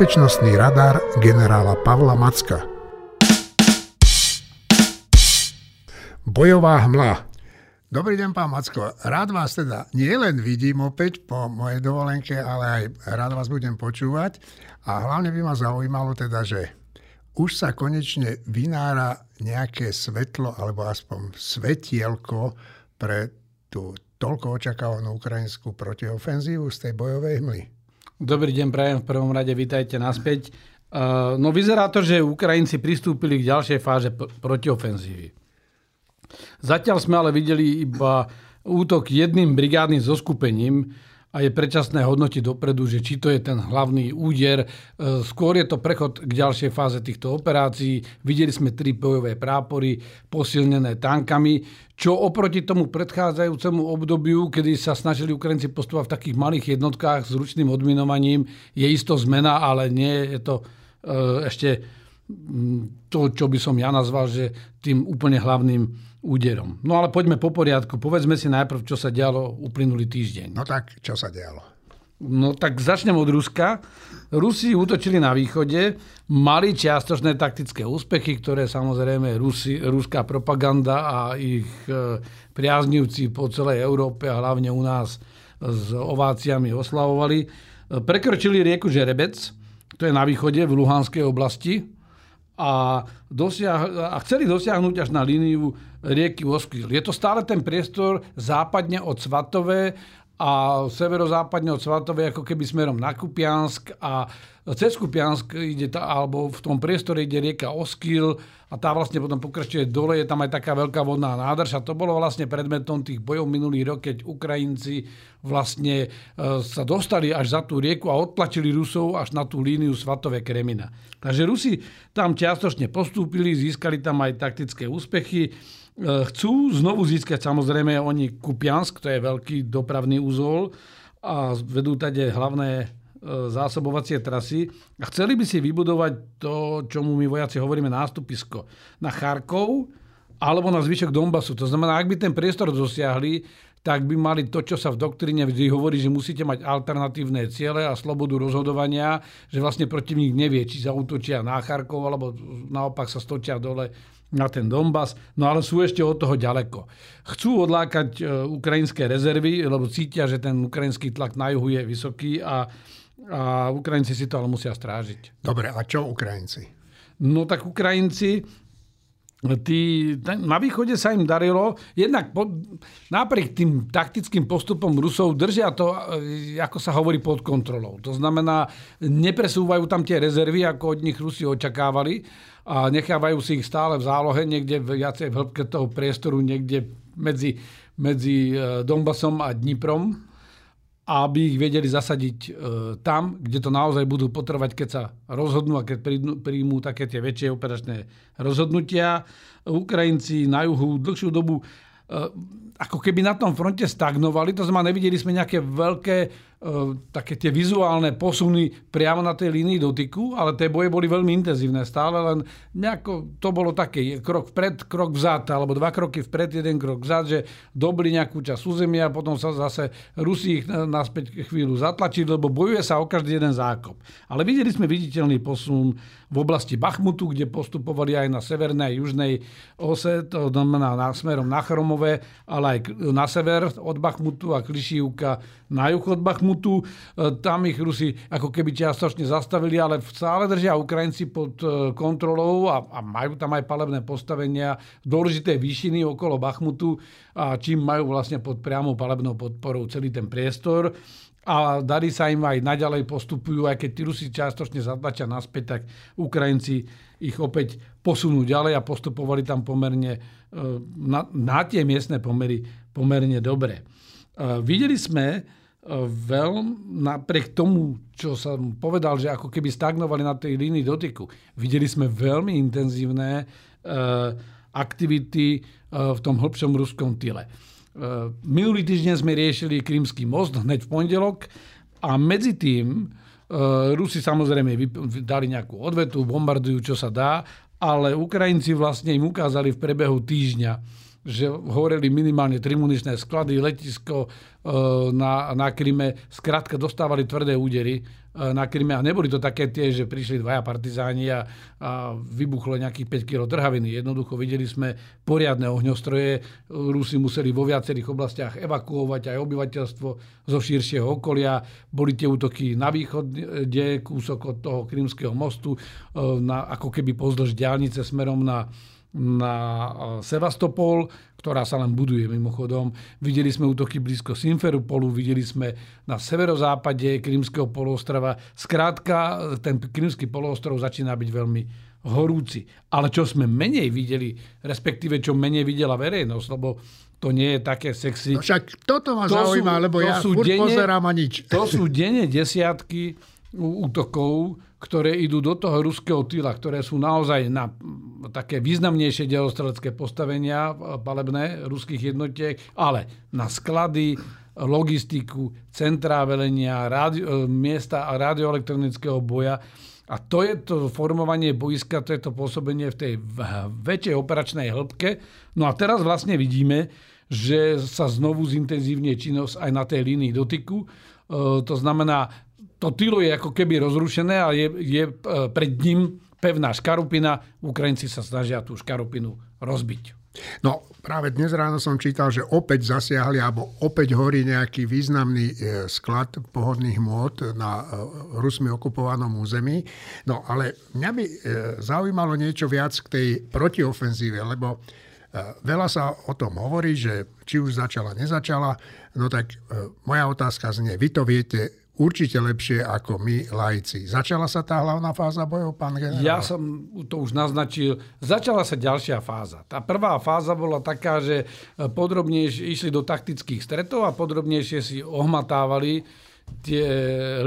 bezpečnostný radar generála Pavla Macka. Bojová hmla. Dobrý deň, pán Macko. Rád vás teda nielen vidím opäť po mojej dovolenke, ale aj rád vás budem počúvať. A hlavne by ma zaujímalo teda, že už sa konečne vynára nejaké svetlo, alebo aspoň svetielko pre tú toľko očakávanú ukrajinskú protiofenzívu z tej bojovej hmly. Dobrý deň, prajem v prvom rade, vítajte naspäť. No vyzerá to, že Ukrajinci pristúpili k ďalšej fáze protiofenzívy. Zatiaľ sme ale videli iba útok jedným brigádnym zoskupením a je predčasné hodnotiť dopredu, že či to je ten hlavný úder. E, skôr je to prechod k ďalšej fáze týchto operácií. Videli sme tri bojové prápory posilnené tankami, čo oproti tomu predchádzajúcemu obdobiu, kedy sa snažili Ukrajinci postupovať v takých malých jednotkách s ručným odminovaním, je isto zmena, ale nie je to e, ešte to, čo by som ja nazval, že tým úplne hlavným úderom. No ale poďme po poriadku. Povedzme si najprv, čo sa dialo uplynulý týždeň. No tak, čo sa dialo? No tak začnem od Ruska. Rusi útočili na východe, mali čiastočné taktické úspechy, ktoré samozrejme Rusi, ruská propaganda a ich e, priaznivci po celej Európe a hlavne u nás s ováciami oslavovali. E, prekročili rieku Žerebec, to je na východe v Luhanskej oblasti, a, dosiah- a chceli dosiahnuť až na líniu rieky Oskil. Je to stále ten priestor západne od Svatové a severozápadne od Svatovej ako keby smerom na Kupiansk a cez Kupiansk ide tá, alebo v tom priestore ide rieka Oskil a tá vlastne potom pokračuje dole, je tam aj taká veľká vodná nádrž a to bolo vlastne predmetom tých bojov minulý rok, keď Ukrajinci vlastne e, sa dostali až za tú rieku a odtlačili Rusov až na tú líniu Svatové Kremina. Takže Rusi tam čiastočne postúpili, získali tam aj taktické úspechy. E, chcú znovu získať samozrejme oni Kupiansk, to je veľký dopravný úzol a vedú tade hlavné zásobovacie trasy a chceli by si vybudovať to, čomu my vojaci hovoríme nástupisko na Charkov alebo na zvyšok Donbasu. To znamená, ak by ten priestor dosiahli, tak by mali to, čo sa v doktríne vždy hovorí, že musíte mať alternatívne ciele a slobodu rozhodovania, že vlastne protivník nevie, či zautočia na Charkov, alebo naopak sa stočia dole na ten Donbass, no ale sú ešte od toho ďaleko. Chcú odlákať e, ukrajinské rezervy, lebo cítia, že ten ukrajinský tlak na juhu je vysoký a, a Ukrajinci si to ale musia strážiť. Dobre, a čo Ukrajinci? No tak Ukrajinci tí, na východe sa im darilo, jednak po, napriek tým taktickým postupom Rusov držia to, e, ako sa hovorí, pod kontrolou. To znamená, nepresúvajú tam tie rezervy, ako od nich Rusi očakávali a nechávajú si ich stále v zálohe, niekde viacej v hĺbke toho priestoru, niekde medzi, medzi e, Donbasom a Dniprom, aby ich vedeli zasadiť e, tam, kde to naozaj budú potrebovať, keď sa rozhodnú a keď príjmú také tie väčšie operačné rozhodnutia. Ukrajinci na juhu dlhšiu dobu e, ako keby na tom fronte stagnovali, to znamená, nevideli sme nejaké veľké také tie vizuálne posuny priamo na tej línii dotyku, ale tie boje boli veľmi intenzívne stále, len nejako to bolo také krok vpred, krok vzad, alebo dva kroky vpred, jeden krok vzad, že dobili nejakú časť územia, potom sa zase Rusi ich naspäť chvíľu zatlačili, lebo bojuje sa o každý jeden zákop. Ale videli sme viditeľný posun v oblasti Bachmutu, kde postupovali aj na severnej a južnej ose, to znamená na, smerom na Chromové, ale aj na sever od Bachmutu a Klišívka na juh od Bachmutu. E, tam ich Rusi ako keby čiastočne zastavili, ale stále držia Ukrajinci pod e, kontrolou a, a majú tam aj palebné postavenia dôležité výšiny okolo Bachmutu, a čím majú vlastne pod priamou palebnou podporou celý ten priestor a darí sa im aj naďalej postupujú, aj keď tí Rusi čiastočne zatlačia naspäť, tak Ukrajinci ich opäť posunú ďalej a postupovali tam pomerne e, na, na tie miestne pomery pomerne dobre. Videli sme e, veľ, napriek tomu, čo som povedal, že ako keby stagnovali na tej línii dotyku, videli sme veľmi intenzívne aktivity v tom hĺbšom ruskom tyle. Eh, minulý týždeň sme riešili Krymský most hneď v pondelok a medzi tým Rusi samozrejme dali nejakú odvetu, bombardujú, čo sa dá, ale Ukrajinci vlastne im ukázali v prebehu týždňa, že horeli minimálne tri sklady, letisko na, na Kryme, skrátka dostávali tvrdé údery na Kryme. A neboli to také tie, že prišli dvaja partizáni a, a vybuchlo nejakých 5 kg trhaviny. Jednoducho videli sme poriadne ohňostroje. Rusi museli vo viacerých oblastiach evakuovať aj obyvateľstvo zo širšieho okolia. Boli tie útoky na východe, kúsok od toho Krymského mostu, na, ako keby pozdĺž diálnice smerom na na e, Sevastopol, ktorá sa len buduje mimochodom. Videli sme útoky blízko Simferopolu, videli sme na severozápade Krymského poloostrova. Skrátka, ten Krymský poloostrov začína byť veľmi horúci. Ale čo sme menej videli, respektíve čo menej videla verejnosť, lebo to nie je také sexy. No však toto ma to zaujíma, sú, lebo ja furt denne, pozerám a nič. To sú denne desiatky útokov, ktoré idú do toho ruského týla, ktoré sú naozaj na také významnejšie delostrelecké postavenia palebné ruských jednotiek, ale na sklady, logistiku, centrá velenia, rádio, e, miesta a radioelektronického boja. A to je to formovanie boiska, to je to pôsobenie v tej väčšej operačnej hĺbke. No a teraz vlastne vidíme, že sa znovu zintenzívne činnosť aj na tej línii dotyku. E, to znamená, to tylo je ako keby rozrušené a je, je e, pred ním pevná škarupina. Ukrajinci sa snažia tú škarupinu rozbiť. No práve dnes ráno som čítal, že opäť zasiahli alebo opäť horí nejaký významný e, sklad pohodných môd na e, Rusmi okupovanom území. No ale mňa by zaujímalo niečo viac k tej protiofenzíve, lebo veľa sa o tom hovorí, že či už začala, nezačala. No tak moja otázka znie, vy to viete určite lepšie ako my, laici. Začala sa tá hlavná fáza bojov, pán generál? Ja som to už naznačil. Začala sa ďalšia fáza. Tá prvá fáza bola taká, že podrobnejšie išli do taktických stretov a podrobnejšie si ohmatávali tie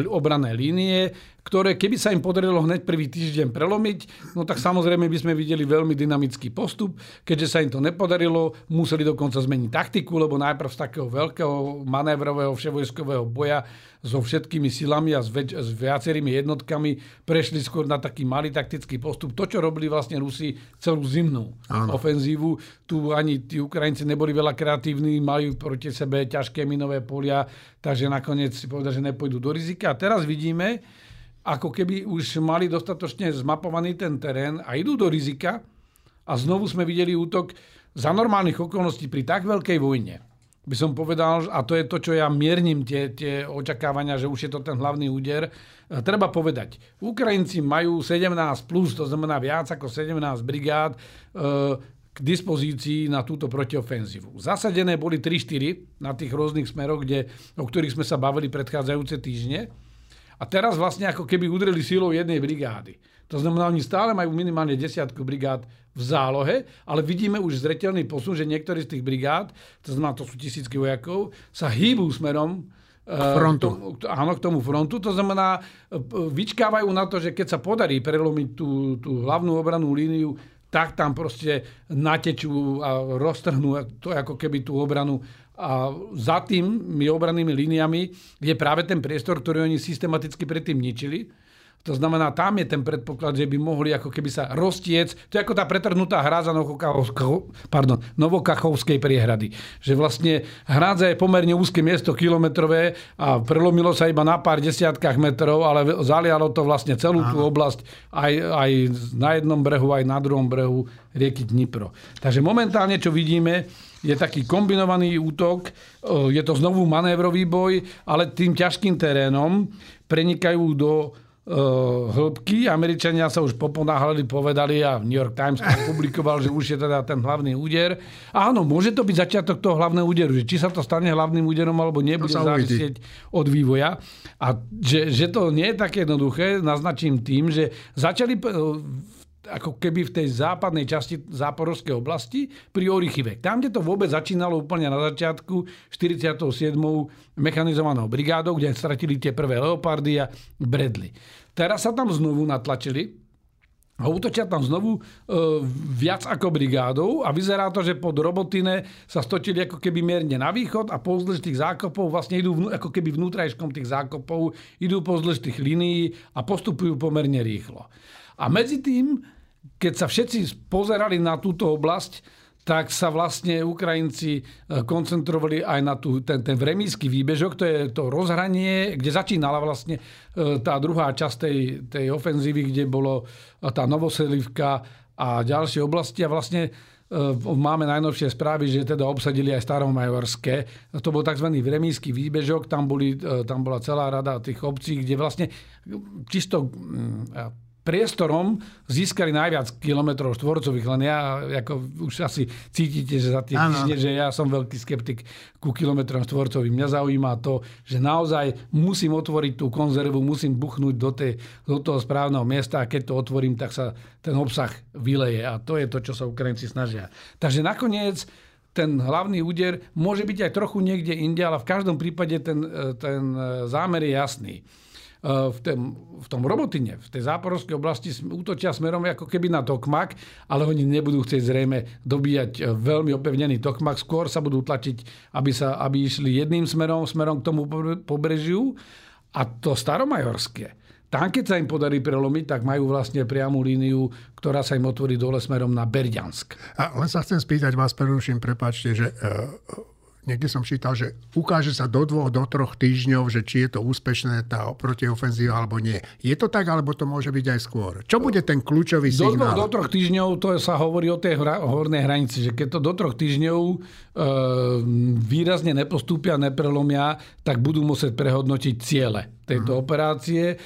obrané línie ktoré keby sa im podarilo hneď prvý týždeň prelomiť, no tak samozrejme by sme videli veľmi dynamický postup. Keďže sa im to nepodarilo, museli dokonca zmeniť taktiku, lebo najprv z takého veľkého manévrového vševojskového boja so všetkými silami a s, väč- s viacerými jednotkami prešli skôr na taký malý taktický postup. To, čo robili vlastne Rusi celú zimnú Áno. ofenzívu. Tu ani tí Ukrajinci neboli veľa kreatívni, majú proti sebe ťažké minové polia, takže nakoniec si povedali, že nepôjdu do rizika. A teraz vidíme, ako keby už mali dostatočne zmapovaný ten terén a idú do rizika a znovu sme videli útok za normálnych okolností pri tak veľkej vojne. By som povedal, a to je to, čo ja miernim tie, tie očakávania, že už je to ten hlavný úder. E, treba povedať, Ukrajinci majú 17+, plus, to znamená viac ako 17 brigád, e, k dispozícii na túto protiofenzívu. Zasadené boli 3-4 na tých rôznych smeroch, kde, o ktorých sme sa bavili predchádzajúce týždne. A teraz vlastne ako keby udreli sílou jednej brigády. To znamená, oni stále majú minimálne desiatku brigád v zálohe, ale vidíme už zretelný posun, že niektorí z tých brigád, to znamená, to sú tisícky vojakov, sa hýbú smerom k eh, frontu. K tomu, áno, k tomu frontu. To znamená, eh, vyčkávajú na to, že keď sa podarí prelomiť tú, tú hlavnú obranú líniu, tak tam proste natečú a roztrhnú to ako keby tú obranu a za tými obrannými líniami je práve ten priestor, ktorý oni systematicky predtým ničili. To znamená, tam je ten predpoklad, že by mohli ako keby sa roztiec. To je ako tá pretrhnutá hrádza pardon, Novokachovskej priehrady. Že vlastne hrádza je pomerne úzke miesto kilometrové a prelomilo sa iba na pár desiatkách metrov, ale zalialo to vlastne celú Aha. tú oblasť aj, aj na jednom brehu, aj na druhom brehu rieky Dnipro. Takže momentálne, čo vidíme, je taký kombinovaný útok, je to znovu manévrový boj, ale tým ťažkým terénom prenikajú do hĺbky. Američania sa už poponáhľali, povedali a New York Times publikoval, že už je teda ten hlavný úder. Áno, môže to byť začiatok toho hlavného úderu, že či sa to stane hlavným úderom alebo nebude závisieť od vývoja. A že, že to nie je také jednoduché, naznačím tým, že začali ako keby v tej západnej časti záporovskej oblasti pri Orichyve. Tam, kde to vôbec začínalo úplne na začiatku 47. mechanizovanou brigádou, kde stratili tie prvé Leopardy a Bredly. Teraz sa tam znovu natlačili a útočia tam znovu e, viac ako brigádou a vyzerá to, že pod Robotine sa stočili ako keby mierne na východ a pozdĺž tých zákopov vlastne idú vnú, ako keby vnútrajškom tých zákopov, idú pozdĺž tých línií a postupujú pomerne rýchlo. A medzi tým, keď sa všetci pozerali na túto oblasť, tak sa vlastne Ukrajinci e, koncentrovali aj na tú, ten, ten vremísky výbežok, to je to rozhranie, kde začínala vlastne e, tá druhá časť tej, tej ofenzívy, kde bolo tá Novoselivka a ďalšie oblasti a vlastne máme najnovšie správy, že teda obsadili aj Staromajorské. To bol tzv. vremísky výbežok, tam, boli, tam bola celá rada tých obcí, kde vlastne čisto mm, priestorom získali najviac kilometrov štvorcových, len ja, ako už asi cítite, že za tie týždne, že ja som veľký skeptik ku kilometrom štvorcovým. Mňa zaujíma to, že naozaj musím otvoriť tú konzervu, musím buchnúť do, tej, do toho správneho miesta a keď to otvorím, tak sa ten obsah vyleje a to je to, čo sa Ukrajinci snažia. Takže nakoniec ten hlavný úder môže byť aj trochu niekde inde, ale v každom prípade ten, ten zámer je jasný. Eh, v, tom, v tom robotine, v tej záporovskej oblasti útočia smerom ako keby na Tokmak, ale oni nebudú chcieť zrejme dobíjať eh, veľmi opevnený Tokmak, skôr sa budú tlačiť, aby, sa, aby išli jedným smerom, smerom k tomu pobrežiu a to staromajorské. Tam, keď sa im podarí prelomiť, tak majú vlastne priamu líniu, ktorá sa im otvorí dole smerom na Berďansk. A len sa chcem spýtať vás, preruším, prepáčte, že uh niekde som čítal, že ukáže sa do dvoch, do troch týždňov, že či je to úspešné tá protiofenzíva alebo nie. Je to tak, alebo to môže byť aj skôr? Čo bude ten kľúčový signál? Do, do troch týždňov to sa hovorí o tej hra, hornej hranici, že keď to do troch týždňov e, výrazne nepostúpia, neprelomia, tak budú musieť prehodnotiť ciele tejto uh-huh. operácie, e,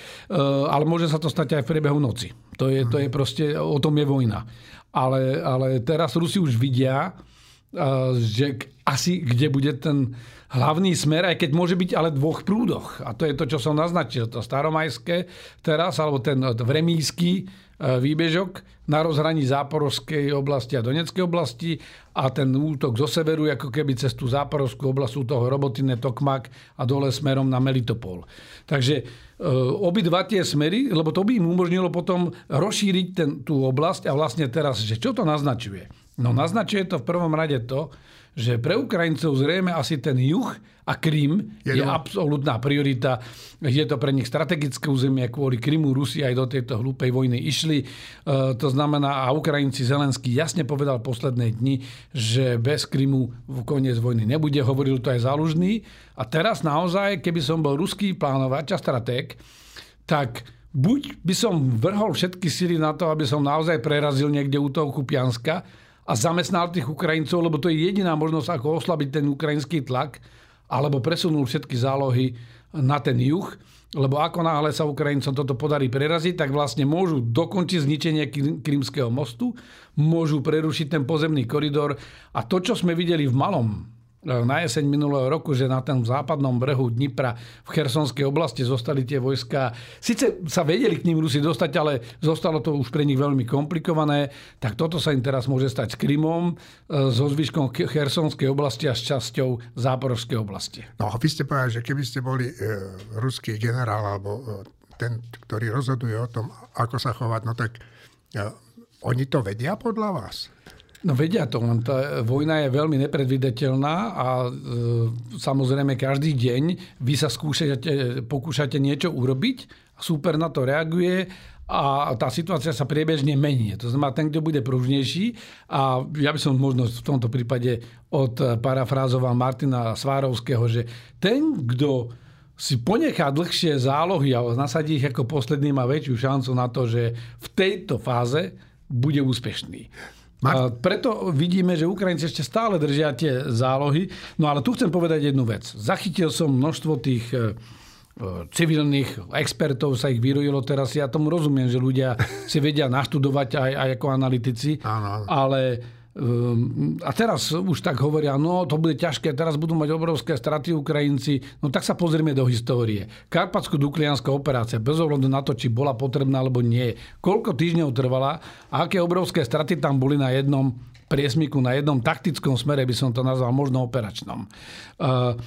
ale môže sa to stať aj v priebehu noci. To je, uh-huh. to je proste, o tom je vojna. Ale, ale teraz Rusi už vidia, že asi kde bude ten hlavný smer, aj keď môže byť ale dvoch prúdoch. A to je to, čo som naznačil. To staromajské teraz, alebo ten vremísky e, výbežok na rozhraní Záporovskej oblasti a Doneckej oblasti a ten útok zo severu, ako keby cez tú Záporovskú oblasť toho Robotine, Tokmak a dole smerom na Melitopol. Takže e, obidva tie smery, lebo to by im umožnilo potom rozšíriť ten, tú oblasť a vlastne teraz, že čo to naznačuje? No naznačuje to v prvom rade to, že pre Ukrajincov zrejme asi ten juh a Krym je, je absolútna priorita. Je to pre nich strategické územie, kvôli Krymu Rusi aj do tejto hlúpej vojny išli. E, to znamená, a Ukrajinci Zelenský jasne povedal posledné dni, že bez Krymu v koniec vojny nebude. Hovoril to aj Zálužný. A teraz naozaj, keby som bol ruský plánovač a stratég, tak buď by som vrhol všetky sily na to, aby som naozaj prerazil niekde u toho Kupianska, a zamestnal tých Ukrajincov, lebo to je jediná možnosť, ako oslabiť ten ukrajinský tlak, alebo presunul všetky zálohy na ten juh, lebo ako náhle sa Ukrajincom toto podarí preraziť, tak vlastne môžu dokončiť zničenie Krymského mostu, môžu prerušiť ten pozemný koridor. A to, čo sme videli v malom na jeseň minulého roku, že na tom západnom brehu Dnipra v Chersonskej oblasti zostali tie vojska. Sice sa vedeli k ním Rusi dostať, ale zostalo to už pre nich veľmi komplikované. Tak toto sa im teraz môže stať s Krymom, e, so zvyškom Chersonskej oblasti a s časťou Záporovskej oblasti. No a vy ste povedali, že keby ste boli e, ruský generál alebo e, ten, ktorý rozhoduje o tom, ako sa chovať, no tak e, oni to vedia podľa vás? No vedia to, len tá vojna je veľmi nepredvidateľná a e, samozrejme každý deň vy sa skúšate, pokúšate niečo urobiť, super na to reaguje a tá situácia sa priebežne mení. To znamená, ten, kto bude pružnejší a ja by som možno v tomto prípade od parafrázoval Martina Svárovského, že ten, kto si ponechá dlhšie zálohy a nasadí ich ako posledný, má väčšiu šancu na to, že v tejto fáze bude úspešný. A preto vidíme, že Ukrajinci ešte stále držia tie zálohy. No ale tu chcem povedať jednu vec. Zachytil som množstvo tých e, e, civilných expertov sa ich vyrojilo teraz. Ja tomu rozumiem, že ľudia si vedia naštudovať aj, aj ako analytici, áno. ale a teraz už tak hovoria, no to bude ťažké, teraz budú mať obrovské straty Ukrajinci. No tak sa pozrieme do histórie. Karpatsko-Duklianská operácia, bez ohľadu na to, či bola potrebná alebo nie. Koľko týždňov trvala a aké obrovské straty tam boli na jednom priesmiku, na jednom taktickom smere, by som to nazval možno operačnom. Ehm,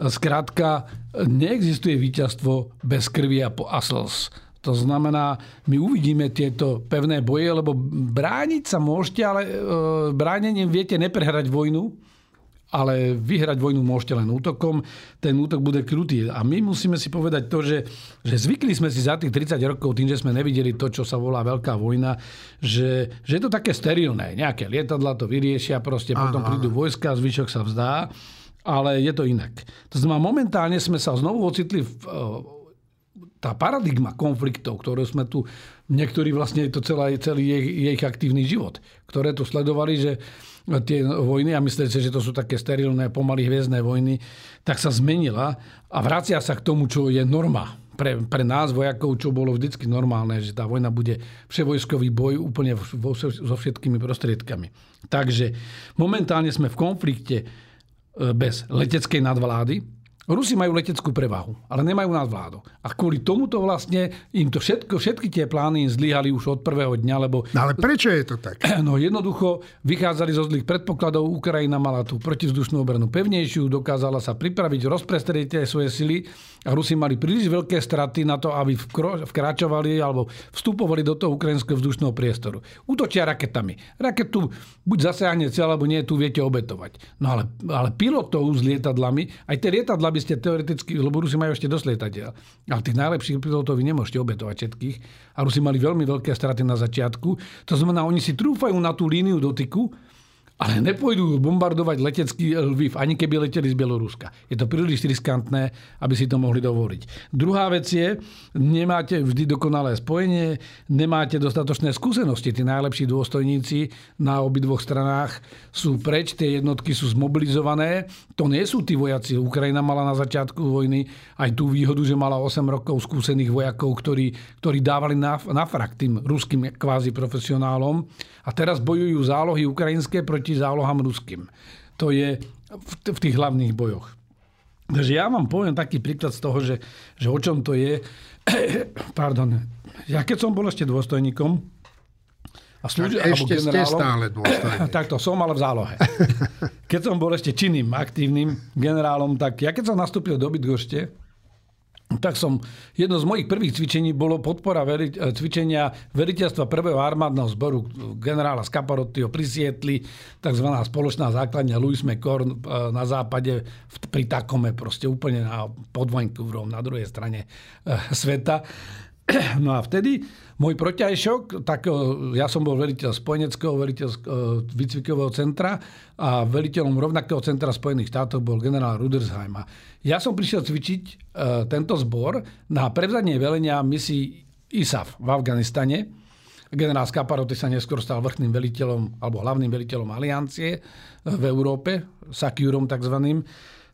skrátka, neexistuje víťazstvo bez krvi a slz to znamená, my uvidíme tieto pevné boje, lebo brániť sa môžete, ale e, bránením viete neprehrať vojnu, ale vyhrať vojnu môžete len útokom. Ten útok bude krutý. A my musíme si povedať to, že, že zvykli sme si za tých 30 rokov, tým, že sme nevideli to, čo sa volá veľká vojna, že, že je to také sterilné. Nejaké lietadla to vyriešia, proste aha, potom prídu vojska, zvyšok sa vzdá, ale je to inak. To znamená, momentálne sme sa znovu ocitli v tá paradigma konfliktov, ktoré sme tu, niektorí vlastne to celý, celý jej, jej aktívny život, ktoré tu sledovali, že tie vojny, a myslíte, že to sú také sterilné, pomaly hviezdne vojny, tak sa zmenila a vracia sa k tomu, čo je norma pre, pre nás vojakov, čo bolo vždycky normálne, že tá vojna bude vševojskový boj úplne vo, so všetkými prostriedkami. Takže momentálne sme v konflikte e, bez leteckej nadvlády, Rusi majú leteckú prevahu, ale nemajú nadvládu. A kvôli tomuto vlastne im to všetko, všetky tie plány im zlyhali už od prvého dňa, lebo... No ale prečo je to tak? No jednoducho vychádzali zo zlých predpokladov. Ukrajina mala tú protivzdušnú obranu pevnejšiu, dokázala sa pripraviť, rozprestrieť tie svoje sily a Rusi mali príliš veľké straty na to, aby vkračovali alebo vstupovali do toho ukrajinského vzdušného priestoru. Útočia raketami. Raketu buď zasiahne cieľ, alebo nie, tu viete obetovať. No ale, ale pilotov s lietadlami, aj tie lietadla by ste teoreticky, lebo Rusi majú ešte dosť lietadiel, ale tých najlepších pilotov vy nemôžete obetovať všetkých. A Rusi mali veľmi veľké straty na začiatku. To znamená, oni si trúfajú na tú líniu dotyku, ale nepôjdu bombardovať letecký Lviv, ani keby leteli z Bieloruska. Je to príliš riskantné, aby si to mohli dovoliť. Druhá vec je, nemáte vždy dokonalé spojenie, nemáte dostatočné skúsenosti. Tí najlepší dôstojníci na obidvoch stranách sú preč, tie jednotky sú zmobilizované. To nie sú tí vojaci. Ukrajina mala na začiatku vojny aj tú výhodu, že mala 8 rokov skúsených vojakov, ktorí, ktorí dávali na, na frak tým ruským kvázi profesionálom. A teraz bojujú zálohy ukrajinské proti proti zálohám ruským. To je v, tých hlavných bojoch. Takže ja vám poviem taký príklad z toho, že, že o čom to je. Pardon. Ja keď som bol ešte dôstojníkom, a slúži, tak ešte ste stále dôstojník. tak to som, ale v zálohe. Keď som bol ešte činným, aktívnym generálom, tak ja keď som nastúpil do Bydgošte, tak som, jedno z mojich prvých cvičení bolo podpora veri, e, cvičenia veliteľstva prvého armádneho zboru generála Skaparottiho pri Sietli, tzv. spoločná základňa Louis McCorn e, na západe pri Takome, proste úplne na, pod Vancouverom, na druhej strane e, sveta. No a vtedy môj protiajšok, tak ja som bol veliteľ spojeneckého, veliteľ výcvikového centra a veliteľom rovnakého centra Spojených štátov bol generál Rudersheim. A ja som prišiel cvičiť uh, tento zbor na prevzadanie velenia misii ISAF v Afganistane. Generál Skaparoty sa neskôr stal vrchným veliteľom alebo hlavným veliteľom aliancie v Európe, Sakiurom takzvaným.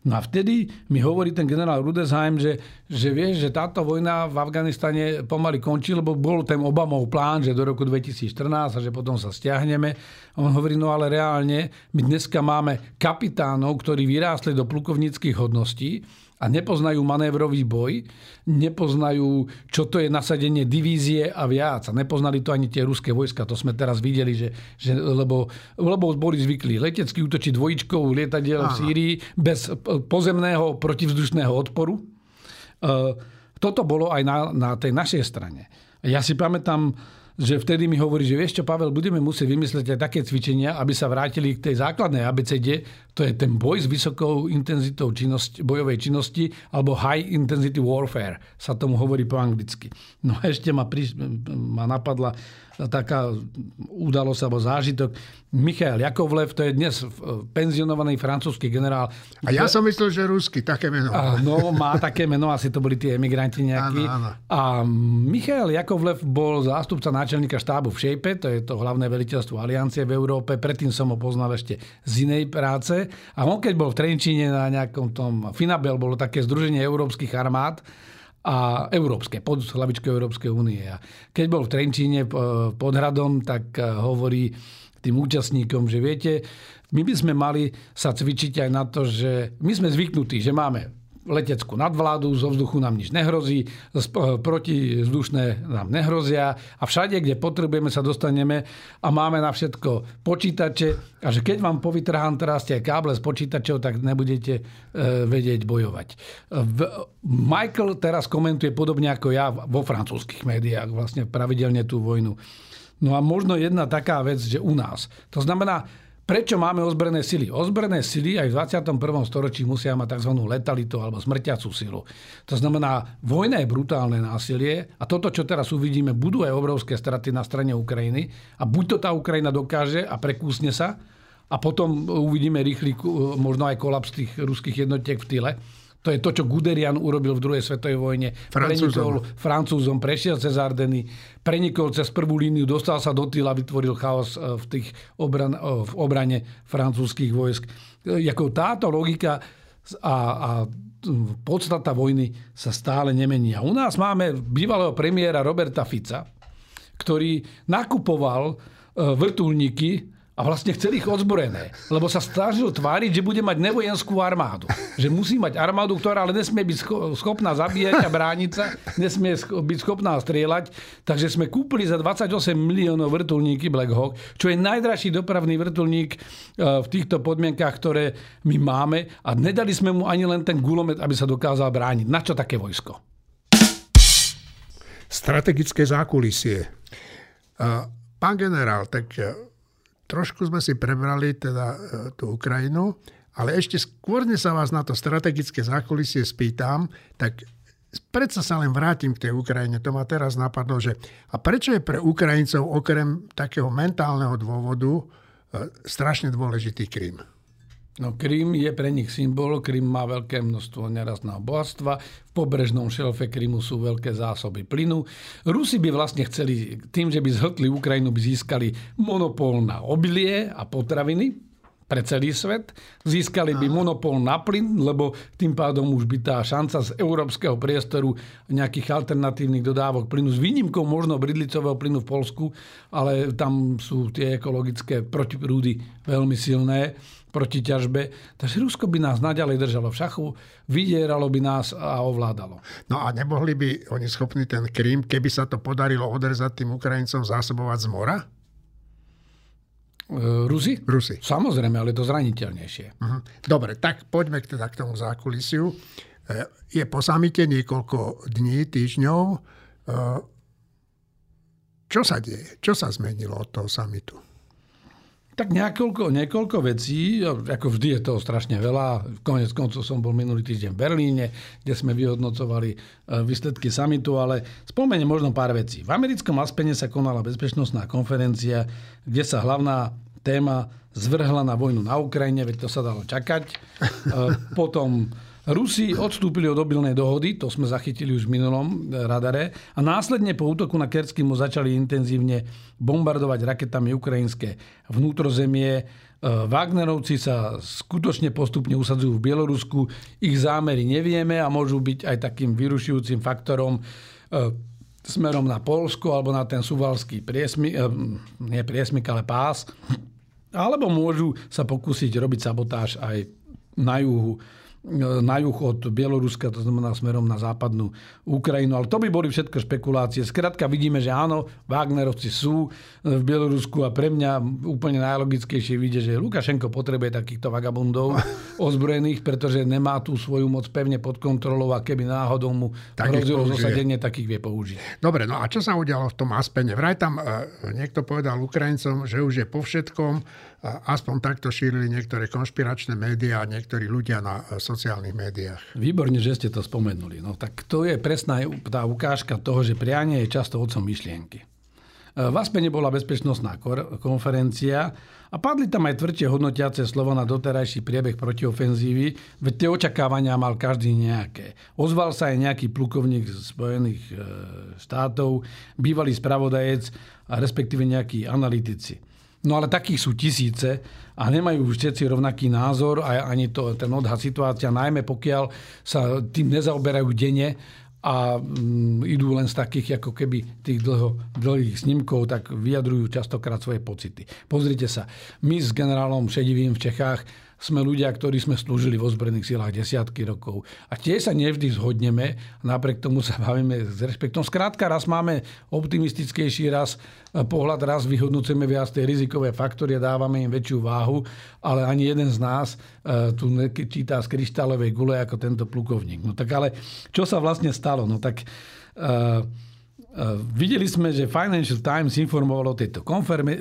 No a vtedy mi hovorí ten generál Rudesheim, že, že vieš, že táto vojna v Afganistane pomaly končí, lebo bol ten Obamov plán, že do roku 2014 a že potom sa stiahneme. On hovorí, no ale reálne, my dneska máme kapitánov, ktorí vyrástli do plukovníckých hodností a nepoznajú manévrový boj, nepoznajú, čo to je nasadenie divízie a viac. A nepoznali to ani tie ruské vojska. To sme teraz videli, že, že lebo, lebo boli zvykli letecky útočiť dvojičkou lietadiel v Sýrii bez pozemného protivzdušného odporu. E, toto bolo aj na, na tej našej strane. Ja si pamätám, že vtedy mi hovorí, že vieš čo, Pavel, budeme musieť vymyslieť aj také cvičenia, aby sa vrátili k tej základnej ABCD, to je ten boj s vysokou intenzitou činnosti, bojovej činnosti, alebo high intensity warfare, sa tomu hovorí po anglicky. No a ešte ma, pri, ma napadla taká udalosť alebo zážitok. Michal Jakovlev, to je dnes penzionovaný francúzsky generál. A ja som myslel, že rusky, také meno. A, no, má také meno, asi to boli tie emigranti nejakí. Áno, áno. A Michal Jakovlev bol zástupca náčelníka štábu v Šejpe, to je to hlavné veliteľstvo aliancie v Európe. Predtým som ho poznal ešte z inej práce. A on keď bol v Trenčíne na nejakom tom Finabel, bolo také združenie európskych armád, a európske, pod hlavičkou Európskej únie. A keď bol v Trenčíne eh, pod hradom, tak eh, hovorí tým účastníkom, že viete, my by sme mali sa cvičiť aj na to, že my sme zvyknutí, že máme leteckú nadvládu, zo vzduchu nám nič nehrozí, protizdušné nám nehrozia a všade, kde potrebujeme, sa dostaneme a máme na všetko počítače a že keď vám povytrhám teraz tie káble z počítačov, tak nebudete e, vedieť bojovať. Michael teraz komentuje podobne ako ja vo francúzských médiách, vlastne pravidelne tú vojnu. No a možno jedna taká vec, že u nás. To znamená, Prečo máme ozbrojené sily? Ozbrojené sily aj v 21. storočí musia mať tzv. letalitu alebo smrťacú silu. To znamená, vojna je brutálne násilie a toto, čo teraz uvidíme, budú aj obrovské straty na strane Ukrajiny a buď to tá Ukrajina dokáže a prekúsne sa a potom uvidíme rýchly, možno aj kolaps tých ruských jednotiek v tyle, to je to, čo Guderian urobil v druhej svetovej vojne. Francúzom. Prenikol Francúzom, prešiel cez Ardeny, prenikol cez prvú líniu, dostal sa do týla, vytvoril chaos e, v, tých obran, e, v obrane francúzských vojsk. E, jako táto logika a, a podstata vojny sa stále nemení. A u nás máme bývalého premiéra Roberta Fica, ktorý nakupoval vrtulníky a vlastne chcel ich odzbrojené, lebo sa snažil tváriť, že bude mať nevojenskú armádu. Že musí mať armádu, ktorá ale nesmie byť schopná zabíjať a brániť sa, nesmie byť schopná strieľať. Takže sme kúpili za 28 miliónov vrtulníky Black Hawk, čo je najdražší dopravný vrtulník e, v týchto podmienkach, ktoré my máme a nedali sme mu ani len ten gulomet, aby sa dokázal brániť. Na čo také vojsko? Strategické zákulisie. E, pán generál, tak trošku sme si prebrali teda e, tú Ukrajinu, ale ešte skôr, sa vás na to strategické zákulisie spýtam, tak predsa sa len vrátim k tej Ukrajine. To ma teraz napadlo, že a prečo je pre Ukrajincov okrem takého mentálneho dôvodu e, strašne dôležitý Krym? No Krym je pre nich symbol, Krym má veľké množstvo nerastného bohatstva, v pobrežnom šelfe Krymu sú veľké zásoby plynu. Rusi by vlastne chceli, tým, že by zhltli Ukrajinu, by získali monopol na obilie a potraviny, pre celý svet. Získali by monopol na plyn, lebo tým pádom už by tá šanca z európskeho priestoru nejakých alternatívnych dodávok plynu s výnimkou možno bridlicového plynu v Polsku, ale tam sú tie ekologické protiprúdy veľmi silné proti ťažbe. Takže Rusko by nás naďalej držalo v šachu, vydieralo by nás a ovládalo. No a nemohli by oni schopní ten Krím, keby sa to podarilo odrezať tým Ukrajincom, zásobovať z mora? E, Rusi? Rusi. Samozrejme, ale to zraniteľnejšie. Uh-huh. Dobre, tak poďme teda k tomu zákulisiu. E, je po samite niekoľko dní, týždňov. E, čo sa deje? Čo sa zmenilo od toho samitu? Tak niekoľko, niekoľko vecí, ako vždy je toho strašne veľa. Konec koncov som bol minulý týždeň v Berlíne, kde sme vyhodnocovali e, výsledky samitu, ale spomeniem možno pár vecí. V americkom Aspene sa konala bezpečnostná konferencia, kde sa hlavná téma zvrhla na vojnu na Ukrajine, veď to sa dalo čakať. E, potom Rusi odstúpili od obilnej dohody, to sme zachytili už v minulom eh, radare, a následne po útoku na Kerský mu začali intenzívne bombardovať raketami ukrajinské vnútrozemie. Eh, Wagnerovci sa skutočne postupne usadzujú v Bielorusku. Ich zámery nevieme a môžu byť aj takým vyrušujúcim faktorom eh, smerom na Polsko alebo na ten suvalský priesmik, nie priesmik, ale pás. Alebo môžu sa pokúsiť robiť sabotáž aj na juhu na juh od Bieloruska, to znamená smerom na západnú Ukrajinu. Ale to by boli všetko špekulácie. Skrátka vidíme, že áno, Wagnerovci sú v Bielorusku a pre mňa úplne najlogickejšie vidieť, že Lukašenko potrebuje takýchto vagabundov ozbrojených, pretože nemá tú svoju moc pevne pod kontrolou a keby náhodou mu hrozilo zosadenie, takých vie použiť. Dobre, no a čo sa udialo v tom Aspene? Vraj tam uh, niekto povedal Ukrajincom, že už je po všetkom, Aspoň takto šírili niektoré konšpiračné médiá a niektorí ľudia na e, sociálnych médiách. Výborne, že ste to spomenuli. No tak to je presná tá ukážka toho, že prianie je často otcom myšlienky. E, v Aspene bola bezpečnostná konferencia a padli tam aj tvrdšie hodnotiace slova na doterajší priebeh protiofenzívy, veď tie očakávania mal každý nejaké. Ozval sa aj nejaký plukovník z Spojených e, štátov, bývalý spravodajec a respektíve nejakí analytici. No ale takých sú tisíce a nemajú všetci rovnaký názor a ani to, ten odhad situácia, najmä pokiaľ sa tým nezaoberajú denne a mm, idú len z takých ako keby tých dlho, dlhých snímkov, tak vyjadrujú častokrát svoje pocity. Pozrite sa, my s generálom Šedivým v Čechách sme ľudia, ktorí sme slúžili v ozbrojených silách desiatky rokov. A tie sa nevždy zhodneme, napriek tomu sa bavíme s respektom. Skrátka, raz máme optimistickejší raz e, pohľad, raz vyhodnocujeme viac tie rizikové faktory a dávame im väčšiu váhu, ale ani jeden z nás e, tu číta z kryštálovej gule ako tento plukovník. No tak ale čo sa vlastne stalo? No tak uh, videli sme, že Financial Times informovalo o tejto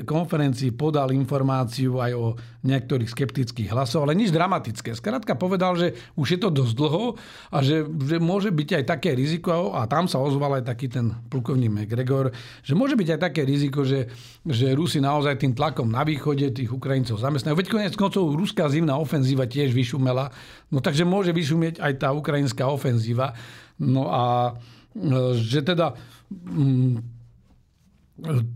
konferencii, podal informáciu aj o niektorých skeptických hlasov, ale nič dramatické. Skrátka povedal, že už je to dosť dlho a že, že môže byť aj také riziko, a tam sa ozval aj taký ten plukovník McGregor, že môže byť aj také riziko, že, že Rusi naozaj tým tlakom na východe tých Ukrajincov zamestnajú. Veď konec koncov ruská zimná ofenzíva tiež vyšumela, no takže môže vyšumieť aj tá ukrajinská ofenzíva. No a že teda Mm,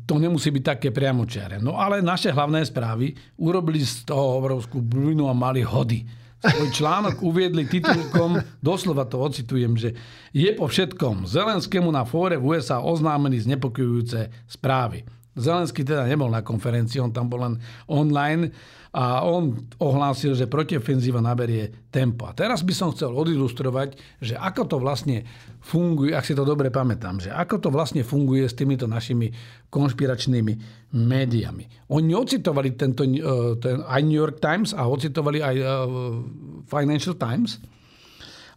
to nemusí byť také priamočiare. No ale naše hlavné správy urobili z toho obrovskú blinu a mali hody. Svoj článok uviedli titulkom, doslova to ocitujem, že je po všetkom Zelenskému na fóre v USA oznámený znepokojujúce správy. Zelenský teda nebol na konferencii, on tam bol len online a on ohlásil, že protiofenzíva naberie tempo. A teraz by som chcel odilustrovať, že ako to vlastne funguje, ak si to dobre pamätám, že ako to vlastne funguje s týmito našimi konšpiračnými médiami. Oni ocitovali tento, e, ten, aj New York Times a ocitovali aj e, Financial Times,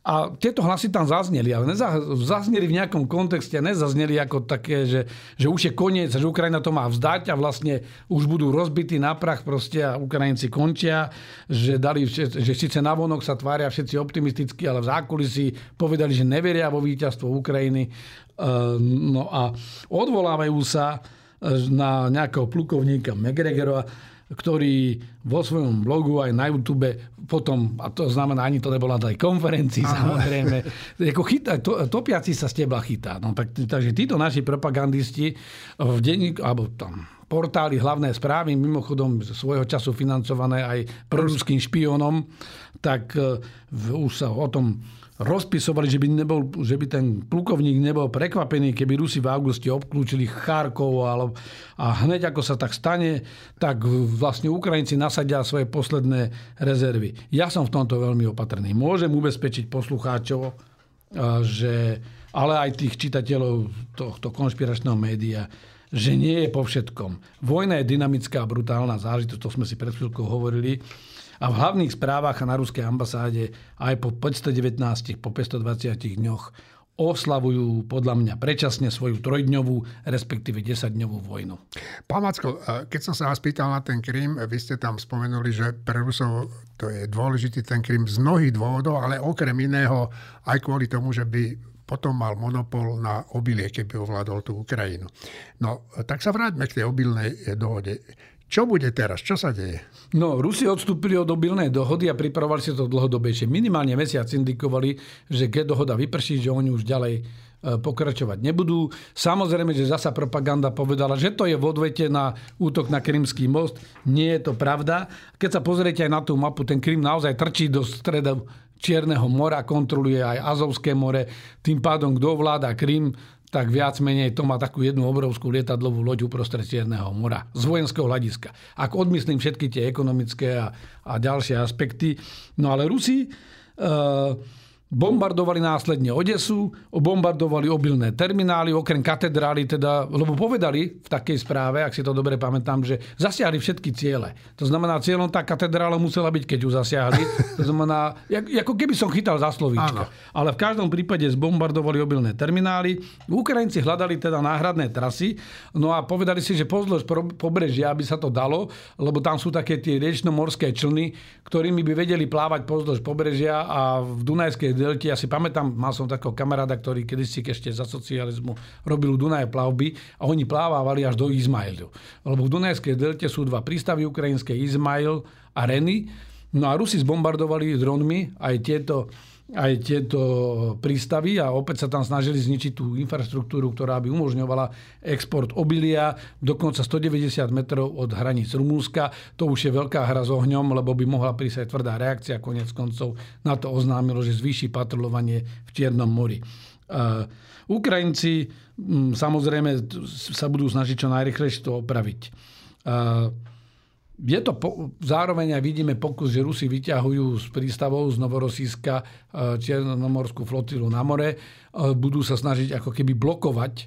a tieto hlasy tam zazneli, ale zazneli v nejakom kontexte, nezazneli ako také, že, že už je koniec, že Ukrajina to má vzdať a vlastne už budú rozbití na prach proste a Ukrajinci končia, že, dali, že síce navonok sa tvária všetci optimisticky, ale v zákulisí povedali, že neveria vo víťazstvo Ukrajiny. E, no a odvolávajú sa na nejakého plukovníka McGregora, ktorý vo svojom blogu aj na YouTube potom, a to znamená, ani to nebola na tej konferencii Aha. samozrejme, ako chytá, to, topiaci sa z teba chytá. No, tak, takže títo naši propagandisti v denníku, alebo tam portály hlavné správy, mimochodom svojho času financované aj proruským špiónom, tak e, už sa o tom rozpisovali, že by, nebol, že by ten plukovník nebol prekvapený, keby Rusi v auguste obklúčili Charkov ale, a hneď ako sa tak stane, tak vlastne Ukrajinci nasadia svoje posledné rezervy. Ja som v tomto veľmi opatrný. Môžem ubezpečiť poslucháčov, že, ale aj tých čitateľov tohto konšpiračného média, že nie je po všetkom. Vojna je dynamická a brutálna zážitosť, to sme si pred chvíľkou hovorili a v hlavných správach na ruskej ambasáde aj po 519, po 520 dňoch oslavujú podľa mňa predčasne svoju trojdňovú, respektíve desaťdňovú vojnu. Pán Macko, keď som sa vás pýtal na ten Krym, vy ste tam spomenuli, že pre Rusov to je dôležitý ten Krym z mnohých dôvodov, ale okrem iného aj kvôli tomu, že by potom mal monopol na obilie, keby ovládol tú Ukrajinu. No, tak sa vráťme k tej obilnej dohode. Čo bude teraz? Čo sa deje? No, Rusi odstúpili od obilnej dohody a pripravovali si to dlhodobejšie. Minimálne mesiac indikovali, že keď dohoda vyprší, že oni už ďalej e, pokračovať nebudú. Samozrejme, že zasa propaganda povedala, že to je v odvete na útok na Krymský most. Nie je to pravda. Keď sa pozriete aj na tú mapu, ten Krym naozaj trčí do streda Čierneho mora, kontroluje aj Azovské more. Tým pádom, kto ovláda Krym, tak viac menej to má takú jednu obrovskú lietadlovú loď uprostred Čierneho mora. Z vojenského hľadiska. Ak odmyslím všetky tie ekonomické a, a ďalšie aspekty. No ale Rusi... Uh, bombardovali následne Odesu, bombardovali obilné terminály, okrem katedrály, teda, lebo povedali v takej správe, ak si to dobre pamätám, že zasiahli všetky ciele. To znamená, cieľom tá katedrála musela byť, keď ju zasiahli. To znamená, ako keby som chytal za slovíčka. Ale v každom prípade zbombardovali obilné terminály. Ukrajinci hľadali teda náhradné trasy, no a povedali si, že pozdĺž pobrežia, aby sa to dalo, lebo tam sú také tie riečnomorské člny, ktorými by vedeli plávať pozdĺž pobrežia a v Dunajskej delte. Ja si pamätám, mal som takého kamaráda, ktorý kedysi ešte za socializmu robil Dunaj plavby a oni plávali až do Izmailu. Lebo v Dunajskej delte sú dva prístavy ukrajinské, Izmail a Reny. No a Rusi zbombardovali dronmi aj tieto aj tieto prístavy a opäť sa tam snažili zničiť tú infraštruktúru, ktorá by umožňovala export obilia dokonca 190 metrov od hraníc Rumúnska. To už je veľká hra s ohňom, lebo by mohla prísť aj tvrdá reakcia. Konec koncov na to oznámilo, že zvýši patrolovanie v Čiernom mori. Uh, Ukrajinci um, samozrejme sa budú snažiť čo najrychlejšie to opraviť. Je to po, zároveň aj vidíme pokus, že Rusi vyťahujú z prístavov z Novorosíska e, Čiernomorskú flotilu na more. E, budú sa snažiť ako keby blokovať e,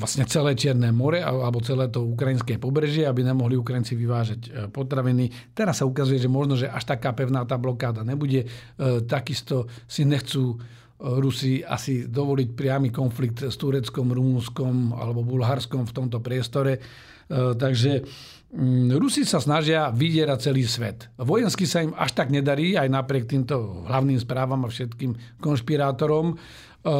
vlastne celé Čierne more alebo celé to ukrajinské pobrežie, aby nemohli Ukrajinci vyvážať potraviny. Teraz sa ukazuje, že možno, že až taká pevná tá blokáda nebude. Takisto si nechcú Rusi asi dovoliť priamy konflikt s Tureckom, Rumúnskom alebo Bulharskom v tomto priestore. E, takže mm, Rusi sa snažia vydierať celý svet. Vojensky sa im až tak nedarí, aj napriek týmto hlavným správam a všetkým konšpirátorom. E,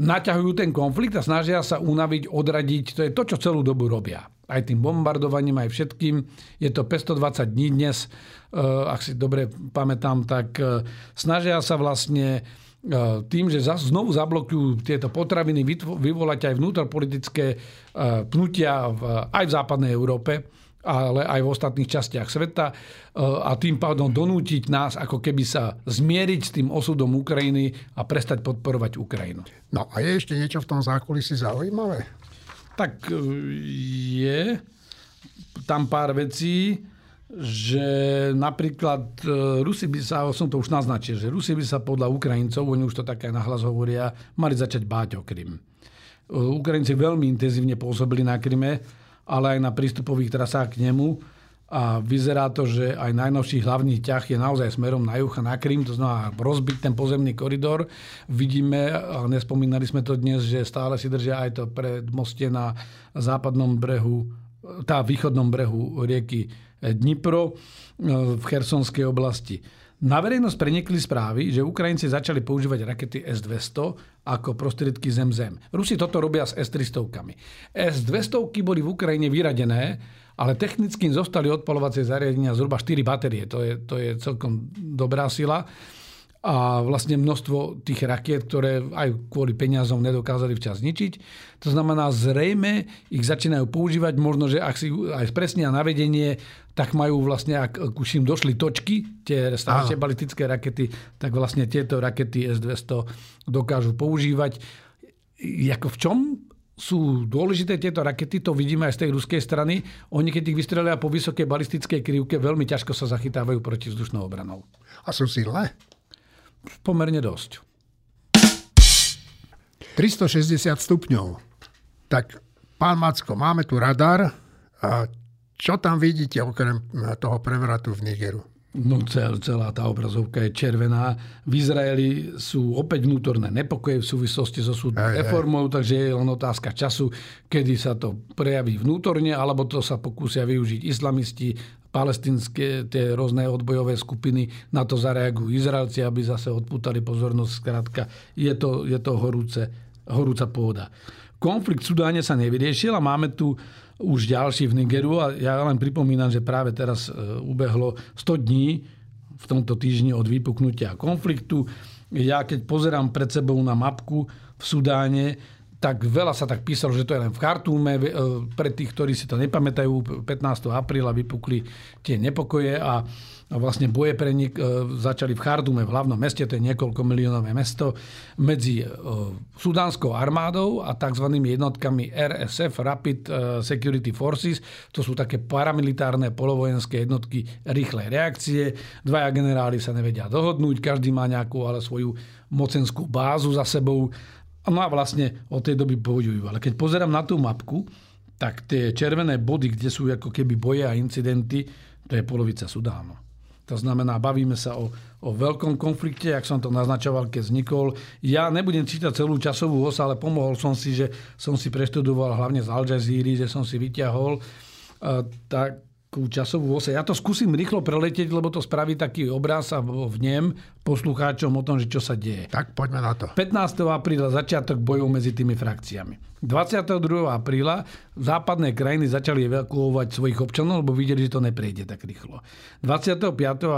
naťahujú ten konflikt a snažia sa unaviť, odradiť. To je to, čo celú dobu robia. Aj tým bombardovaním, aj všetkým. Je to 520 dní dnes, ak si dobre pamätám, tak snažia sa vlastne E, tým, že znovu zablokujú tieto potraviny, vyvolať aj vnútropolitické e, pnutia aj v západnej Európe, ale aj v ostatných častiach sveta e, a tým pádom donútiť nás ako keby sa zmieriť s tým osudom Ukrajiny a prestať podporovať Ukrajinu. No a je ešte niečo v tom zákulisí zaujímavé? Tak je tam pár vecí že napríklad e, Rusi by sa, som to už naznačil, že Rusi by sa podľa Ukrajincov, oni už to také nahlas hovoria, mali začať báť o Krym. E, Ukrajinci veľmi intenzívne pôsobili na Kryme, ale aj na prístupových trasách k nemu a vyzerá to, že aj najnovší hlavný ťah je naozaj smerom na juh a na Krym, to znamená rozbiť ten pozemný koridor. Vidíme, a nespomínali sme to dnes, že stále si držia aj to predmostie na západnom brehu, tá východnom brehu rieky Dnipro e, v Chersonskej oblasti. Na verejnosť prenikli správy, že Ukrajinci začali používať rakety S-200 ako prostriedky zem-zem. Rusi toto robia s S-300. S-200 boli v Ukrajine vyradené, ale technicky zostali odpalovacie zariadenia zhruba 4 batérie. To je, to je celkom dobrá sila a vlastne množstvo tých rakiet, ktoré aj kvôli peniazom nedokázali včas zničiť. To znamená, zrejme ich začínajú používať, možno, že ak si aj spresnia navedenie, tak majú vlastne, ak už im došli točky, tie staršie balistické rakety, tak vlastne tieto rakety S-200 dokážu používať. Jako v čom sú dôležité tieto rakety, to vidíme aj z tej ruskej strany. Oni, keď ich vystrelia po vysokej balistickej krivke, veľmi ťažko sa zachytávajú proti vzdušnou obranou. A sú silné? Pomerne dosť. 360 stupňov. Tak, pán Macko, máme tu radar. A čo tam vidíte okrem toho prevratu v Nigeru? No cel, celá tá obrazovka je červená. V Izraeli sú opäť vnútorné nepokoje v súvislosti so súdnou reformou, takže je len otázka času, kedy sa to prejaví vnútorne, alebo to sa pokúsia využiť islamisti palestinské tie rôzne odbojové skupiny na to zareagujú Izraelci, aby zase odputali pozornosť. Skrátka, je to, je to horúce, horúca pôda. Konflikt v Sudáne sa nevyriešil a máme tu už ďalší v Nigeru a ja len pripomínam, že práve teraz e, ubehlo 100 dní v tomto týždni od vypuknutia konfliktu. Ja keď pozerám pred sebou na mapku v Sudáne, tak veľa sa tak písalo, že to je len v Chartúme. E, pre tých, ktorí si to nepamätajú, 15. apríla vypukli tie nepokoje a vlastne boje pre e, začali v Chartúme, v hlavnom meste, to je niekoľko miliónové mesto, medzi e, sudánskou armádou a tzv. jednotkami RSF, Rapid Security Forces. To sú také paramilitárne polovojenské jednotky rýchlej reakcie. Dvaja generáli sa nevedia dohodnúť, každý má nejakú ale svoju mocenskú bázu za sebou No a vlastne od tej doby bojujú. Ale keď pozerám na tú mapku, tak tie červené body, kde sú ako keby boje a incidenty, to je polovica Sudánu. To znamená, bavíme sa o, o veľkom konflikte, ak som to naznačoval, keď vznikol. Ja nebudem čítať celú časovú os, ale pomohol som si, že som si preštudoval hlavne z Al Jazeera, že som si vyťahol. Uh, tak časovú ose. Ja to skúsim rýchlo preletieť, lebo to spraví taký obraz a v ňom poslucháčom o tom, že čo sa deje. Tak poďme na to. 15. apríla začiatok bojov medzi tými frakciami. 22. apríla západné krajiny začali evakuovať svojich občanov, lebo videli, že to neprejde tak rýchlo. 25.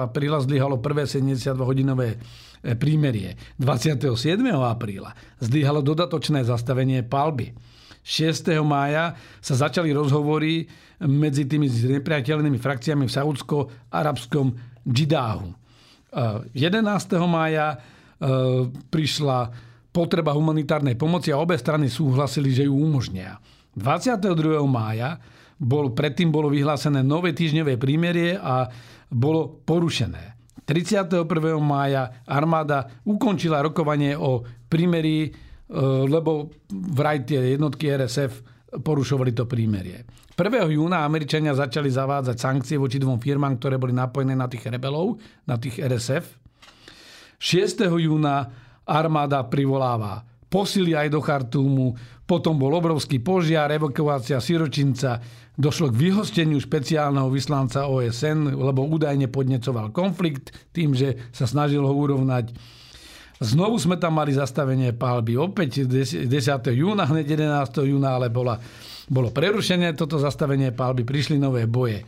apríla zlyhalo prvé 72-hodinové e, prímerie. 27. apríla zlyhalo dodatočné zastavenie palby. 6. mája sa začali rozhovory medzi tými nepriateľnými frakciami v saudsko-arabskom Džidáhu. 11. mája e, prišla potreba humanitárnej pomoci a obe strany súhlasili, že ju umožnia. 22. mája bol, predtým bolo vyhlásené nové týždňové prímerie a bolo porušené. 31. mája armáda ukončila rokovanie o prímerí, lebo vraj tie jednotky RSF porušovali to prímerie. 1. júna Američania začali zavádzať sankcie voči dvom firmám, ktoré boli napojené na tých rebelov, na tých RSF. 6. júna armáda privoláva posily aj do Chartúmu, potom bol obrovský požiar, evakuácia Siročinca, došlo k vyhosteniu špeciálneho vyslanca OSN, lebo údajne podnecoval konflikt tým, že sa snažil ho urovnať. Znovu sme tam mali zastavenie palby opäť 10. júna, hneď 11. júna, ale bola, bolo prerušené toto zastavenie palby, prišli nové boje.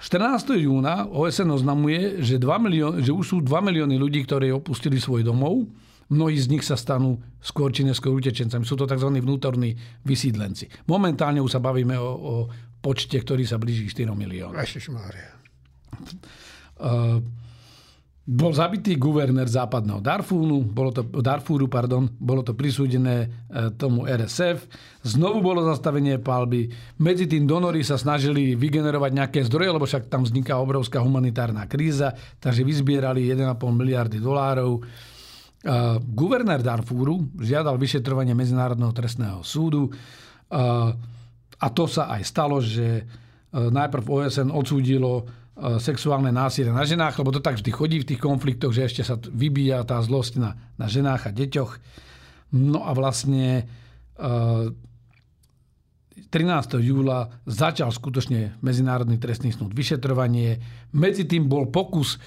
14. júna OSN oznamuje, že, 2 milión, že už sú 2 milióny ľudí, ktorí opustili svoj domov mnohí z nich sa stanú skôr či neskôr utečencami. Sú to tzv. vnútorní vysídlenci. Momentálne už sa bavíme o, o počte, ktorý sa blíži 4 miliónov. Uh, bol zabitý guvernér západného Darfúru, bolo to, Darfúru, pardon, bolo to prisúdené e, tomu RSF. Znovu bolo zastavenie palby. Medzi tým donory sa snažili vygenerovať nejaké zdroje, lebo však tam vzniká obrovská humanitárna kríza, takže vyzbierali 1,5 miliardy dolárov. Guvernér Darfúru žiadal vyšetrovanie Medzinárodného trestného súdu a to sa aj stalo, že najprv OSN odsúdilo sexuálne násilie na ženách, lebo to tak vždy chodí v tých konfliktoch, že ešte sa vybíja tá zlosť na, na ženách a deťoch. No a vlastne 13. júla začal skutočne Medzinárodný trestný súd vyšetrovanie. Medzi tým bol pokus e,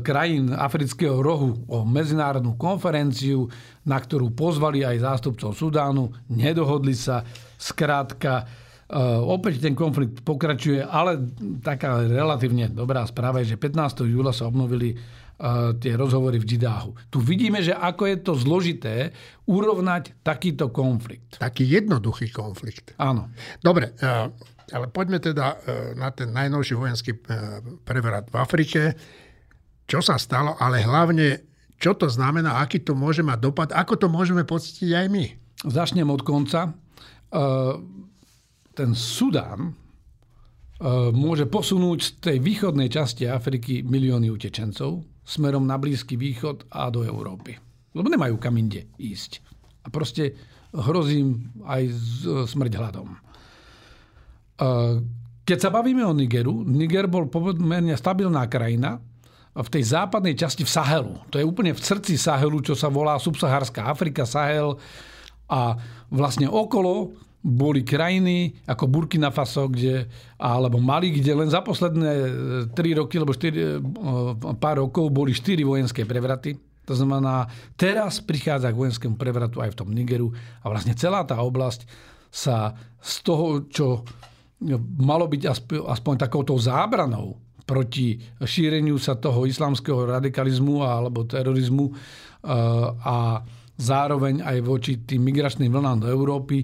krajín Afrického rohu o medzinárodnú konferenciu, na ktorú pozvali aj zástupcov Sudánu. Nedohodli sa. Skrátka, e, opäť ten konflikt pokračuje, ale taká relatívne dobrá správa je, že 15. júla sa obnovili tie rozhovory v Džidáhu. Tu vidíme, že ako je to zložité urovnať takýto konflikt. Taký jednoduchý konflikt. Áno. Dobre, ale poďme teda na ten najnovší vojenský prevrat v Afrike. Čo sa stalo, ale hlavne, čo to znamená, aký to môže mať dopad, ako to môžeme pocítiť aj my. Začnem od konca. Ten Sudán môže posunúť z tej východnej časti Afriky milióny utečencov smerom na Blízky východ a do Európy. Lebo nemajú kam inde ísť. A proste hrozím aj smrť hľadom. Keď sa bavíme o Nigeru, Niger bol pomerne stabilná krajina v tej západnej časti v Sahelu. To je úplne v srdci Sahelu, čo sa volá subsaharská Afrika, Sahel. A vlastne okolo boli krajiny ako Burkina Faso, kde, alebo Mali, kde len za posledné 3 e, roky, alebo 4, e, pár rokov boli 4 vojenské prevraty. To znamená, teraz prichádza k vojenskému prevratu aj v tom Nigeru a vlastne celá tá oblasť sa z toho, čo malo byť aspoň takouto zábranou proti šíreniu sa toho islamského radikalizmu alebo terorizmu e, a zároveň aj voči tým migračným vlnám do Európy,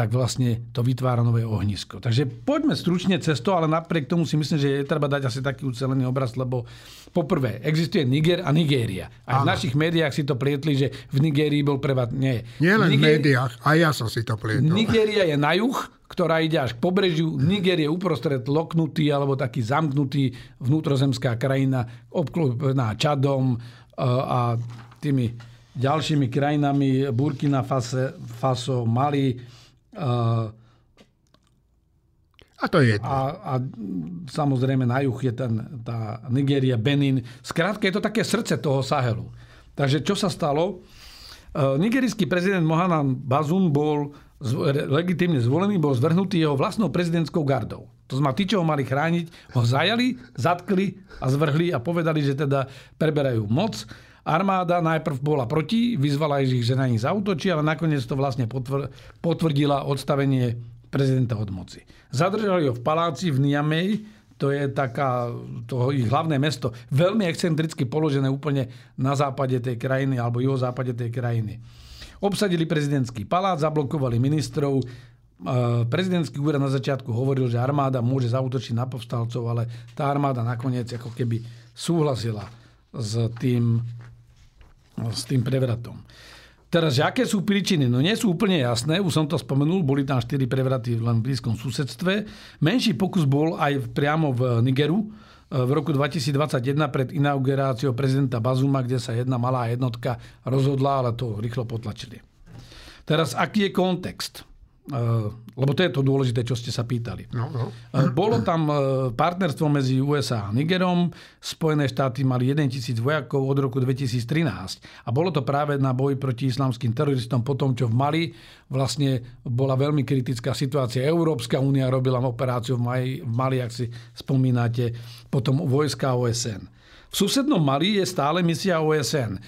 tak vlastne to vytvára nové ohnisko. Takže poďme stručne cez to, ale napriek tomu si myslím, že je treba dať asi taký ucelený obraz, lebo poprvé, existuje Niger a Nigéria. A v našich médiách si to plietli, že v Nigérii bol prevad... Nie. Nie len Niger... v médiách, a ja som si to plietol. Nigéria je na juh, ktorá ide až k pobrežiu. Niger je uprostred loknutý alebo taký zamknutý vnútrozemská krajina obklopená Čadom e, a tými ďalšími krajinami Burkina Faso, Faso A to je A, a samozrejme na juh je ten, tá Nigéria, Benin. Skrátka je to také srdce toho Sahelu. Takže čo sa stalo? Nigerijský prezident Mohanan Bazum bol legitimne zvolený, bol zvrhnutý jeho vlastnou prezidentskou gardou. To znamená, tí, čo ho mali chrániť, ho zajali, zatkli a zvrhli a povedali, že teda preberajú moc. Armáda najprv bola proti, vyzvala ich, že na nich zautočí, ale nakoniec to vlastne potvrdila odstavenie prezidenta od moci. Zadržali ho v paláci v Niamey, to je taká, to ich hlavné mesto, veľmi excentricky položené úplne na západe tej krajiny alebo západe tej krajiny. Obsadili prezidentský palác, zablokovali ministrov, prezidentský úrad na začiatku hovoril, že armáda môže zautočiť na povstalcov, ale tá armáda nakoniec ako keby súhlasila s tým s tým prevratom. Teraz, aké sú príčiny? No nie sú úplne jasné, už som to spomenul, boli tam 4 prevraty len v blízkom susedstve. Menší pokus bol aj priamo v Nigeru, e, v roku 2021 pred inauguráciou prezidenta Bazuma, kde sa jedna malá jednotka rozhodla, ale to rýchlo potlačili. Teraz, aký je kontext? Lebo to je to dôležité, čo ste sa pýtali. No, no. Bolo tam partnerstvo medzi USA a Nigerom. Spojené štáty mali 1 tisíc vojakov od roku 2013. A bolo to práve na boj proti islamským teroristom po tom, čo v Mali vlastne bola veľmi kritická situácia. Európska únia robila operáciu v Mali, v Mali, ak si spomínate, potom vojska OSN. V susednom Mali je stále misia OSN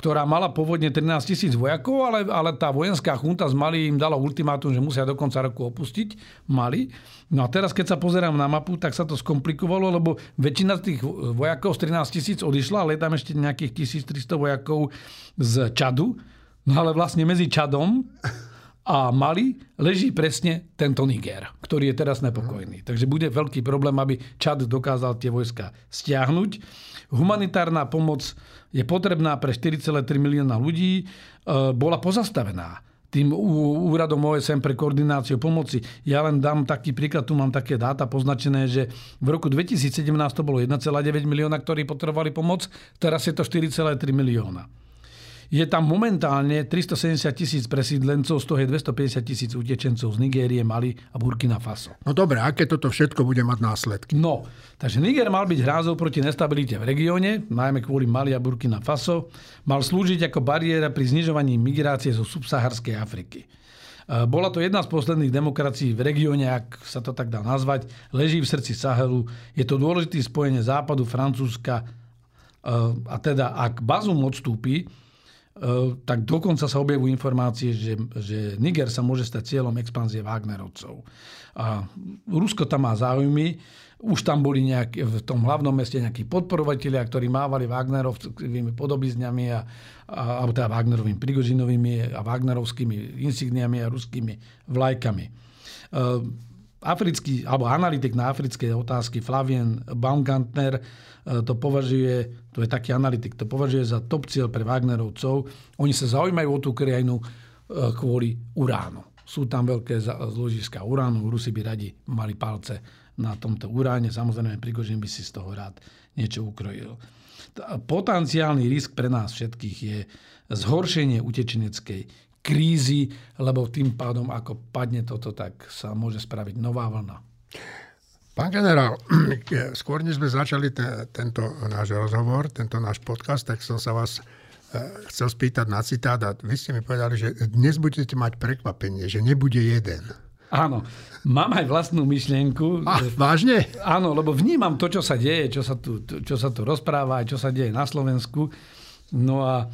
ktorá mala pôvodne 13 tisíc vojakov, ale, ale tá vojenská chunta z Mali im dala ultimátum, že musia do konca roku opustiť Mali. No a teraz, keď sa pozerám na mapu, tak sa to skomplikovalo, lebo väčšina z tých vojakov z 13 tisíc odišla, ale je tam ešte nejakých 1300 vojakov z Čadu. No ale vlastne medzi Čadom a Mali leží presne tento Niger, ktorý je teraz nepokojný. Takže bude veľký problém, aby Čad dokázal tie vojska stiahnuť. Humanitárna pomoc je potrebná pre 4,3 milióna ľudí, e, bola pozastavená tým úradom OSM pre koordináciu pomoci. Ja len dám taký príklad, tu mám také dáta poznačené, že v roku 2017 to bolo 1,9 milióna, ktorí potrebovali pomoc, teraz je to 4,3 milióna. Je tam momentálne 370 tisíc presídlencov, z toho je 250 tisíc utečencov z Nigérie, Mali a Burkina Faso. No dobre, aké toto všetko bude mať následky? No, takže Niger mal byť hrázou proti nestabilite v regióne, najmä kvôli Mali a Burkina Faso. Mal slúžiť ako bariéra pri znižovaní migrácie zo subsaharskej Afriky. E, bola to jedna z posledných demokracií v regióne, ak sa to tak dá nazvať. Leží v srdci Sahelu. Je to dôležitý spojenie západu, Francúzska. E, a teda, ak Bazum odstúpi, tak dokonca sa objavujú informácie, že, že Niger sa môže stať cieľom expanzie Wagnerovcov. A Rusko tam má záujmy, už tam boli nejaký, v tom hlavnom meste nejakí podporovatelia, ktorí mávali Wagnerovými podobizňami a, a, alebo teda Wagnerovými Prigožinovými a Wagnerovskými insigniami a ruskými vlajkami. Uh, africký, alebo analytik na africké otázky Flavien Baumgartner E, to považuje, to je taký analytik, to považuje za top cieľ pre Wagnerovcov. Oni sa zaujímajú o tú krajinu e, kvôli uránu. Sú tam veľké zložiska uránu, Rusi by radi mali palce na tomto uráne. Samozrejme, Prigožin by si z toho rád niečo ukrojil. Potenciálny risk pre nás všetkých je zhoršenie utečeneckej krízy, lebo tým pádom, ako padne toto, tak sa môže spraviť nová vlna. Pán generál, skôr než sme začali te, tento náš rozhovor, tento náš podcast, tak som sa vás e, chcel spýtať na citát a vy ste mi povedali, že dnes budete mať prekvapenie, že nebude jeden. Áno, mám aj vlastnú myšlienku. A, vážne? Áno, lebo vnímam to, čo sa deje, čo sa tu, čo sa tu rozpráva, čo sa deje na Slovensku. No a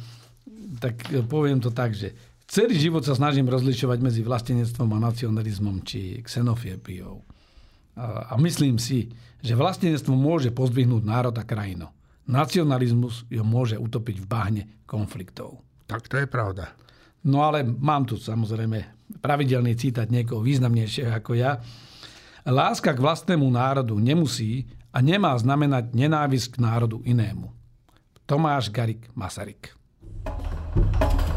tak poviem to tak, že celý život sa snažím rozlišovať medzi vlastenectvom a nacionalizmom či xenofiépiou. A myslím si, že vlastenectvo môže pozdvihnúť národ a krajinu. Nacionalizmus ju môže utopiť v bahne konfliktov. Tak to je pravda. No ale mám tu samozrejme pravidelný citát niekoho významnejšieho ako ja. Láska k vlastnému národu nemusí a nemá znamenať nenávisť k národu inému. Tomáš Garik Masaryk. thank you